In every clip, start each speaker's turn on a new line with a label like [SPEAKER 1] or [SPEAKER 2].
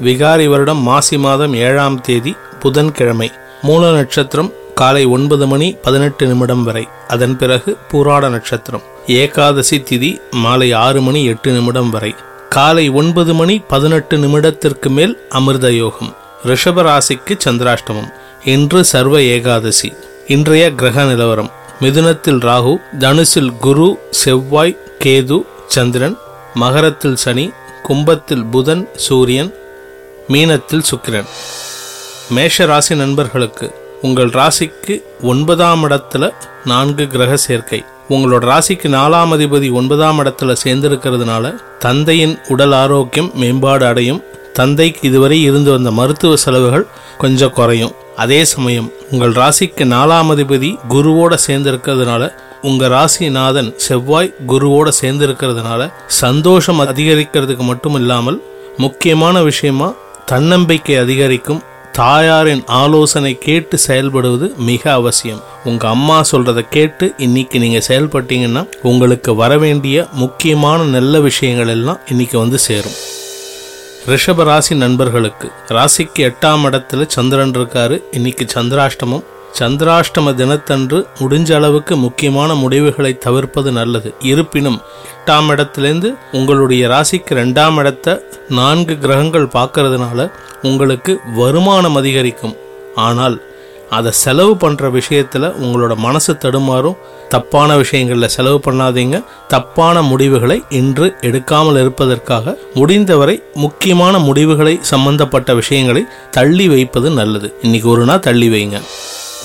[SPEAKER 1] விகாரி வருடம் மாசி மாதம் ஏழாம் தேதி புதன்கிழமை மூல நட்சத்திரம் காலை ஒன்பது மணி பதினெட்டு நிமிடம் வரை. அதன் பிறகு பூராட நட்சத்திரம் ஏகாதசி திதி மாலை ஆறு மணி எட்டு நிமிடம் வரை. காலை ஒன்பது மணி பதினெட்டு நிமிடத்திற்கு மேல் அமிர்த யோகம். ரிஷபராசிக்கு சந்திராஷ்டமம். இன்று சர்வ ஏகாதசி. இன்றைய கிரக நிலவரம். மிதுனத்தில் ராகு தனுசில் குரு செவ்வாய் கேது சந்திரன் மகரத்தில் சனி கும்பத்தில் புதன் சூரியன் மீனத்தில் சுக்கிரன். மேஷ ராசி நண்பர்களுக்கு உங்கள் ராசிக்கு ஒன்பதாம் இடத்துல நான்கு கிரக சேர்க்கை. உங்களோட ராசிக்கு நாலாம் அதிபதி ஒன்பதாம் இடத்துல சேர்ந்திருக்கிறதுனால தந்தையின் உடல் ஆரோக்கியம் மேம்பாடு அடையும். தந்தைக்கு இதுவரை இருந்து வந்த மருத்துவ செலவுகள் கொஞ்சம் குறையும். அதே சமயம் உங்கள் ராசிக்கு நாலாம் அதிபதி குருவோட சேர்ந்திருக்கிறதுனால உங்க ராசிநாதன் செவ்வாய் குருவோட சேர்ந்திருக்கிறதுனால சந்தோஷம் அதிகரிக்கிறதுக்கு மட்டும் இல்லாமல் முக்கியமான விஷயமா தன்னம்பிக்கை அதிகரிக்கும் தாயாரின் ஆலோசனை கேட்டு செயல்படுவது மிக அவசியம். உங்க அம்மா சொல்கிறத கேட்டு இன்னைக்கு நீங்க செயல்பட்டீங்கன்னா உங்களுக்கு வரவேண்டிய முக்கியமான நல்ல விஷயங்கள் எல்லாம் இன்னைக்கு வந்து சேரும். ரிஷப ராசி நண்பர்களுக்கு ராசிக்கு எட்டாம் இடத்துல சந்திரன் இருக்காரு. இன்னைக்கு சந்திராஷ்டமம் சந்திராஷ்டம தினத்தன்று முடிஞ்ச அளவுக்கு முக்கியமான முடிவுகளை தவிர்ப்பது நல்லது. இருப்பினும் எட்டாம் இடத்திலேருந்து உங்களுடைய ராசிக்கு ரெண்டாம் இடத்த நான்கு கிரகங்கள் பார்க்கறதுனால உங்களுக்கு வருமானம் அதிகரிக்கும். ஆனால் அதை செலவு பண்ணுற விஷயத்தில் உங்களோட மனசு தடுமாறும். தப்பான விஷயங்களில் செலவு பண்ணாதீங்க. தப்பான முடிவுகளை இன்று எடுக்காமல் இருப்பதற்காக முடிந்தவரை முக்கியமான முடிவுகளை சம்பந்தப்பட்ட விஷயங்களை தள்ளி வைப்பது நல்லது. இன்னைக்கு ஒரு நாள் தள்ளி வைங்க.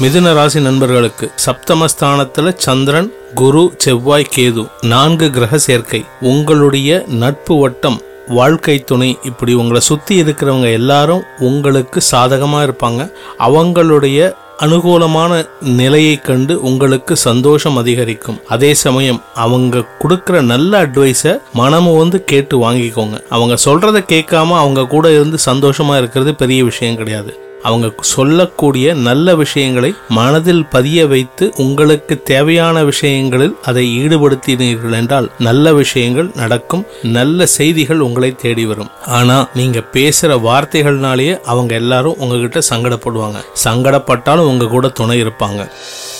[SPEAKER 1] மிதுன ராசி நண்பர்களுக்கு சப்தமஸ்தானத்துல சந்திரன் குரு செவ்வாய் கேது நான்கு கிரக சேர்க்கை. உங்களுடைய நட்பு வட்டம் வாழ்க்கை துணை. இப்படி உங்களை சுத்தி இருக்கிறவங்க எல்லாரும் உங்களுக்கு சாதகமா இருப்பாங்க. அவங்களுடைய அனுகூலமான நிலையை கண்டு உங்களுக்கு சந்தோஷம் அதிகரிக்கும். அதே சமயம் அவங்க கொடுக்குற நல்ல அட்வைஸை மனமும் வந்து கேட்டு வாங்கிக்கோங்க. அவங்க சொல்றதை கேட்காம அவங்க கூட இருந்து சந்தோஷமா இருக்கிறது பெரிய விஷயம் கிடையாது. அவங்க சொல்லக்கூடிய நல்ல விஷயங்களை மனதில் பதிய வைத்து உங்களுக்கு தேவையான விஷயங்களில் அதை ஈடுபடுத்தினீர்கள் என்றால் நல்ல விஷயங்கள் நடக்கும் நல்ல செய்திகள் உங்களை தேடி வரும். ஆனா நீங்க பேசுற வார்த்தைகள்னாலேயே அவங்க எல்லாரும் உங்ககிட்ட சங்கடப்படுவாங்க. சங்கடப்பட்டாலும் உங்க கூட துணை இருப்பாங்க.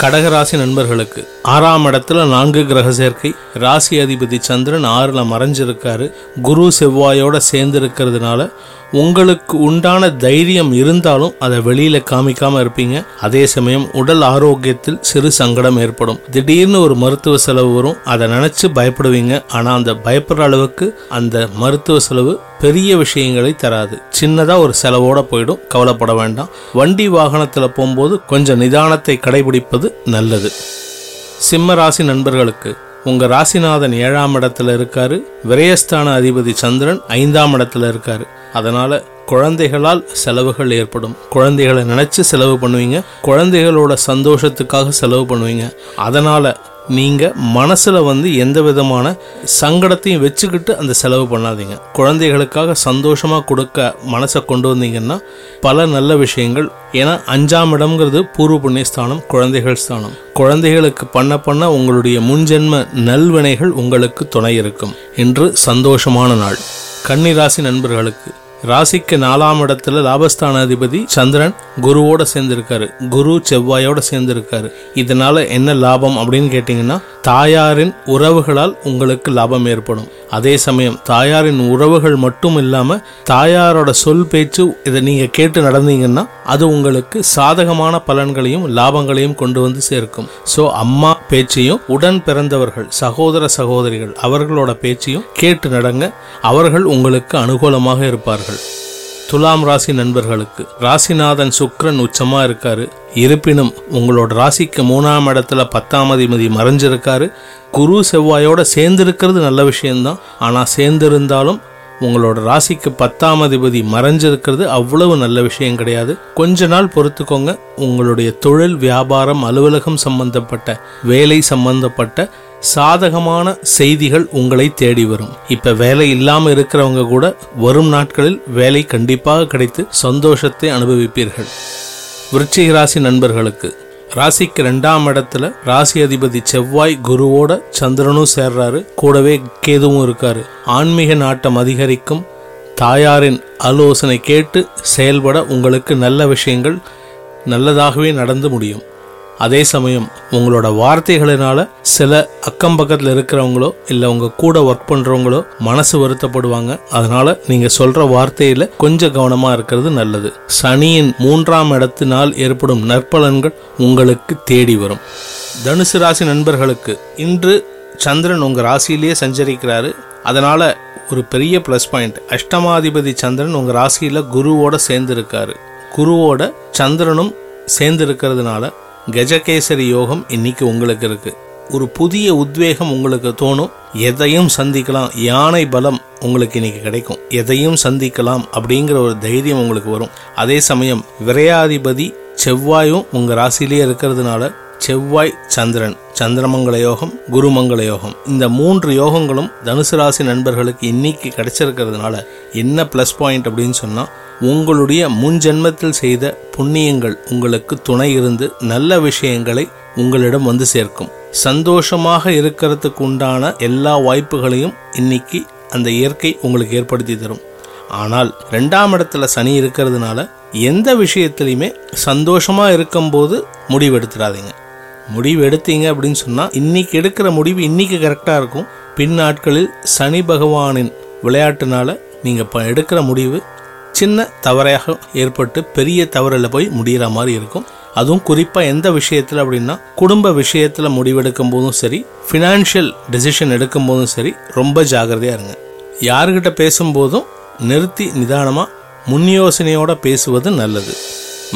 [SPEAKER 1] கடகராசி நண்பர்களுக்கு ஆறாம் இடத்துல நான்கு கிரக சேர்க்கை ராசி அதிபதி சந்திரன் ஆறுல மறைஞ்சிருக்காரு குரு செவ்வாயோட சேர்ந்து இருக்கிறதுனால உங்களுக்கு உண்டான தைரியம் இருந்தாலும் அதை வெளியில காமிக்காம இருப்பீங்க. அதே சமயம் உடல் ஆரோக்கியத்தில் சிறு சங்கடம் ஏற்படும். திடீர்னு ஒரு மருத்துவ செலவு வரும் அதை நினைச்சு பயப்படுவீங்க. ஆனா அந்த பயப்படுற அளவுக்கு அந்த மருத்துவ செலவு பெரிய விஷயங்களை தராது. சின்னதா ஒரு செலவோட போயிடும். கவலைப்பட வேண்டாம். வண்டி வாகனத்துல போகும்போது கொஞ்சம் நிதானத்தை கடைபிடிப்பது நல்லது. சிம்ம ராசி நண்பர்களுக்கு உங்க ராசிநாதன் ஏழாம் இடத்துல இருக்காரு. விரயஸ்தான அதிபதி சந்திரன் ஐந்தாம் இடத்துல இருக்காரு. அதனால குழந்தைகளால் செலவுகள் ஏற்படும். குழந்தைகளை நினைச்சு செலவு பண்ணுவீங்க. குழந்தைகளோட சந்தோஷத்துக்காக செலவு பண்ணுவீங்க. அதனால நீங்கள் மனசில் வந்து எந்த விதமான சங்கடத்தையும் வச்சுக்கிட்டு அந்த செலவு பண்ணாதீங்க. குழந்தைகளுக்காக சந்தோஷமாக கொடுக்க மனசை கொண்டு வந்தீங்கன்னா பல நல்ல விஷயங்கள். ஏன்னா அஞ்சாம் இடம்ங்கிறது பூர்வ புண்ணிய ஸ்தானம் குழந்தைகள் ஸ்தானம். குழந்தைகளுக்கு பண்ண பண்ண உங்களுடைய முன்ஜென்ம நல்வினைகள் உங்களுக்கு துணை இருக்கும். இன்று சந்தோஷமான நாள். கன்னிராசி நண்பர்களுக்கு ராசிக்கு நாலாம் இடத்துல லாபஸ்தான அதிபதி சந்திரன் குருவோட சேர்ந்திருக்காரு. குரு செவ்வாயோட சேர்ந்திருக்காரு. இதனால என்ன லாபம் அப்படின்னு கேட்டீங்கன்னா தாயாரின் உறவுகளால் உங்களுக்கு லாபம் ஏற்படும். அதே சமயம் தாயாரின் உறவுகள் மட்டும் இல்லாமல் தாயாரோட சொல் பேச்சு இதை நீங்கள் கேட்டு நடந்தீங்கன்னா அது உங்களுக்கு சாதகமான பலன்களையும் லாபங்களையும் கொண்டு வந்து சேர்க்கும். ஸோ அம்மா பேச்சையும் உடன் பிறந்தவர்கள் சகோதர சகோதரிகள் அவர்களோட பேச்சையும் கேட்டு நடங்க. அவர்கள் உங்களுக்கு அனுகூலமாக இருப்பார்கள். துலாம் ராசி நண்பர்களுக்கு. ராசிநாதன் சுக்ரன் உச்சமா இருக்காரு. இருப்பினும் உங்களோட ராசிக்கு மூணாம் இடத்துல பத்தாம் அதிபதி மறைஞ்சிருக்காரு. குரு செவ்வாயோட சேர்ந்திருக்கிறது நல்ல விஷயம்தான். ஆனா சேர்ந்திருந்தாலும் உங்களோட ராசிக்கு பத்தாம் அதிபதி மறைஞ்சிருக்கிறது அவ்வளவு நல்ல விஷயம் கிடையாது. கொஞ்ச நாள் பொறுத்துக்கோங்க. உங்களுடைய தொழில் வியாபாரம் அலுவலகம் சம்பந்தப்பட்ட வேலை சம்பந்தப்பட்ட சாதகமான செய்திகள் உங்களை தேடி வரும். இப்ப வேலை இல்லாம இருக்கிறவங்க கூட வரும் நாட்களில் வேலை கண்டிப்பாக கிடைத்து சந்தோஷத்தை அனுபவிப்பீர்கள். விருச்சிக ராசி நண்பர்களுக்கு ராசிக்கு ரெண்டாம் இடத்துல ராசி அதிபதி செவ்வாய் குருவோட சந்திரனும் சேர்றாரு. கூடவே கேதுவும் இருக்காரு. ஆன்மீக நாட்டம் அதிகரிக்கும். தாயாரின் ஆலோசனை கேட்டு செயல்பட உங்களுக்கு நல்ல விஷயங்கள் நல்லதாகவே நடந்து முடியும். அதே சமயம் உங்களோட வார்த்தைகளினால சில அக்கம் பக்கத்தில் இருக்கிறவங்களோ இல்லை உங்க கூட ஒர்க் பண்றவங்களோ மனசு வருத்தப்படுவாங்க. அதனால நீங்க சொல்ற வார்த்தையில கொஞ்சம் கவனமா இருக்கிறது நல்லது. சனியின் மூன்றாம் இடத்தினால் ஏற்படும் நற்பலன்கள் உங்களுக்கு தேடி வரும். தனுசு ராசி நண்பர்களுக்கு இன்று சந்திரன் உங்க ராசியிலேயே சஞ்சரிக்கிறாரு. அதனால ஒரு பெரிய ப்ளஸ் பாயிண்ட் அஷ்டமாதிபதி சந்திரன் உங்க ராசியில குருவோட சேர்ந்து இருக்காரு குருவோட சந்திரனும் சேர்ந்து இருக்கிறதுனால கஜகேசரி யோகம் இன்னைக்கு உங்களுக்கு இருக்கு. ஒரு புதிய உத்வேகம் உங்களுக்கு தோணும். எதையும் சந்திக்கலாம். யானை பலம் உங்களுக்கு இன்னைக்கு கிடைக்கும். எதையும் சந்திக்கலாம் அப்படிங்கிற ஒரு தைரியம் உங்களுக்கு வரும். அதே சமயம் விரையாதிபதி செவ்வாயும் உங்க ராசிலேயே இருக்கிறதுனால செவ்வாய் சந்திரன். சந்திரமங்கல யோகம் குருமங்கல யோகம் இந்த மூன்று யோகங்களும் தனுசு ராசி நண்பர்களுக்கு இன்னைக்கு கிடைச்சிருக்கிறதுனால என்ன ப்ளஸ் பாயிண்ட் அப்படின்னு சொன்னால் உங்களுடைய முன் ஜென்மத்தில் செய்த புண்ணியங்கள் உங்களுக்கு துணை இருந்து நல்ல விஷயங்களை உங்களிடம் வந்து சேர்க்கும். சந்தோஷமாக இருக்கிறதுக்கு உண்டான எல்லா வாய்ப்புகளையும் இன்னைக்கு அந்த இயற்கை உங்களுக்கு ஏற்படுத்தி தரும். ஆனால் ரெண்டாம் இடத்துல சனி இருக்கிறதுனால எந்த விஷயத்திலையுமே சந்தோஷமாக இருக்கும்போது முடிவெடுத்துடாதீங்க. முடிவு எடுத்தீங்க அப்படின்னு சொன்னால் இன்னைக்கு எடுக்கிற முடிவு இன்னைக்கு கரெக்டாக இருக்கும். பின் நாட்களில் சனி பகவானின் விளையாட்டுனால நீங்கள் ப எடுக்கிற முடிவு சின்ன தவறாக ஏற்பட்டு பெரிய தவறில் போய் முடிகிற மாதிரி இருக்கும். அதுவும் குறிப்பாக எந்த விஷயத்தில் அப்படின்னா குடும்ப விஷயத்தில் முடிவெடுக்கும் போதும் சரி ஃபினான்ஷியல் டெசிஷன் எடுக்கும் போதும் சரி ரொம்ப ஜாகிரதையாக இருங்க. யாருக்கிட்ட பேசும்போதும் நிறுத்தி நிதானமாக முன் யோசனையோடு பேசுவது நல்லது.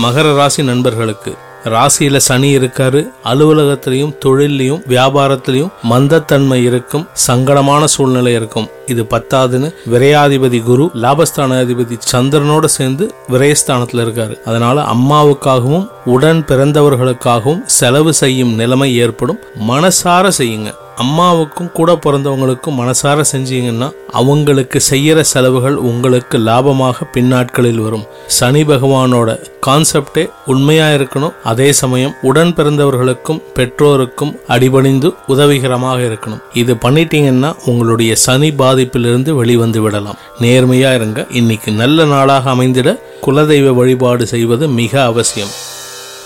[SPEAKER 1] மகர ராசி நண்பர்களுக்கு ராசியில சனி இருக்காரு அலுவலகத்திலையும் தொழிலையும் வியாபாரத்திலையும் மந்தத்தன்மை இருக்கும் சங்கடமான சூழ்நிலை இருக்கும். இது பத்தாதுன்னு விரையாதிபதி குரு லாபஸ்தானாதிபதி சந்திரனோட சேர்ந்து விரயஸ்தானத்துல இருக்காரு. அதனால அம்மாவுக்காகவும் உடன் பிறந்தவர்களுக்காகவும் செலவு செய்யும் நிலைமை ஏற்படும். மனசார செய்யுங்க. அம்மாவுக்கும் கூட பிறந்தவங்களுக்கும் மனசார செஞ்சீங்கன்னா அவங்களுக்கு செய்யற செலவுகள் உங்களுக்கு லாபமாக பின்னாட்களில் வரும். சனி பகவானோட கான்செப்டே உண்மையா இருக்கணும். அதே சமயம் உடன் பிறந்தவர்களுக்கும் பெற்றோருக்கும் அடிபணிந்து உதவிகரமாக இருக்கணும். இது பண்ணிட்டீங்கன்னா உங்களுடைய சனி பாதிப்பிலிருந்து வெளிவந்து விடலாம். நேர்மையா இருங்க. இன்னைக்கு நல்ல நாளாக அமைந்திட குலதெய்வ வழிபாடு செய்வது மிக அவசியம்.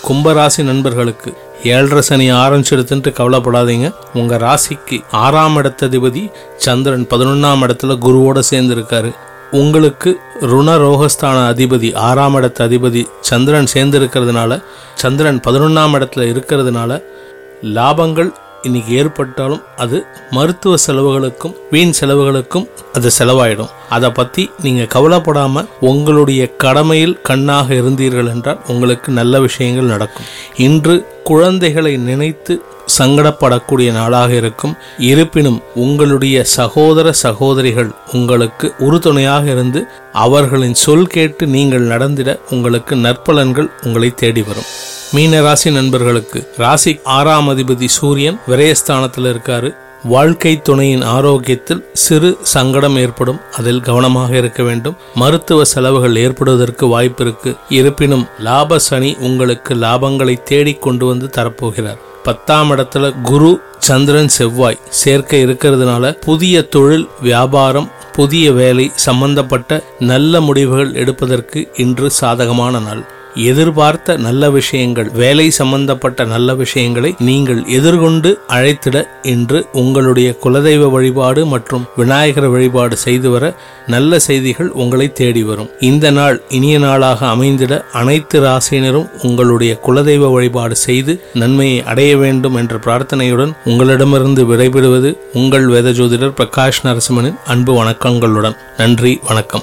[SPEAKER 1] கும்பராசி நண்பர்களுக்கு ஏழரை சனி ஆரம்பிச்சிடுதுன்ட்டு கவலைப்படாதீங்க. உங்கள் ராசிக்கு ஆறாம் இடத்ததிபதி சந்திரன் பதினொன்றாம் இடத்துல குருவோடு சேர்ந்துருக்காரு. உங்களுக்கு ருண ரோகஸ்தான அதிபதி ஆறாம் இடத்து அதிபதி சந்திரன் சேர்ந்து இருக்கிறதுனால சந்திரன் பதினொன்றாம் இடத்துல இருக்கிறதுனால லாபங்கள் இன்னைக்கு ஏற்பட்டாலும் அது மருத்துவ செலவுகளுக்கும் வீண் செலவுகளுக்கும் அது செலவாயிடும். அதை பத்தி நீங்க கவலைப்படாம உங்களுடைய கடமையில் கண்ணாக இருந்தீர்கள் என்றால் உங்களுக்கு நல்ல விஷயங்கள் நடக்கும். இன்று குழந்தைகளை நினைத்து சங்கடப்படக்கூடிய நாளாக இருக்கும். இருப்பினும் உங்களுடைய சகோதர சகோதரிகள் உங்களுக்கு உறுதுணையாக இருந்து அவர்களின் சொல் கேட்டு நீங்கள் நடந்திட உங்களுக்கு நற்பலன்கள் உங்களை தேடி வரும். மீன ராசி நண்பர்களுக்கு ராசி ஆறாம் அதிபதி சூரியன் விரயஸ்தானத்தில் இருக்காரு. வாழ்க்கை துணையின் ஆரோக்கியத்தில் சிறு சங்கடம் ஏற்படும். அதில் கவனமாக இருக்க வேண்டும். மருத்துவ செலவுகள் ஏற்படுவதற்கு வாய்ப்பு இருக்கு. இருப்பினும் லாப சனி உங்களுக்கு லாபங்களை தேடி கொண்டு வந்து தரப்போகிறார். பத்தாம் இடத்துல குரு சந்திரன் செவ்வாய் சேர்க்கை இருக்கிறதுனால புதிய தொழில் வியாபாரம் புதிய வேலை சம்பந்தப்பட்ட நல்ல முடிவுகள் எடுப்பதற்கு இன்று சாதகமான நாள். எதிர்பார்த்த நல்ல விஷயங்கள் வேலை சம்பந்தப்பட்ட நல்ல விஷயங்களை நீங்கள் எதிர்கொண்டு அழைத்திட இன்று உங்களுடைய குலதெய்வ வழிபாடு மற்றும் விநாயகர் வழிபாடு செய்து வர நல்ல செய்திகள் உங்களை தேடி வரும். இந்த நாள் இனிய நாளாக அமைந்திட அனைத்து ராசியினரும் உங்களுடைய குலதெய்வ வழிபாடு செய்து நன்மையை அடைய வேண்டும் என்ற பிரார்த்தனையுடன் உங்களிடமிருந்து விடைபெறுவது உங்கள் வேத ஜோதிடர் பிரகாஷ் நரசிம்மனின் அன்பு வணக்கங்களுடன். நன்றி வணக்கம்.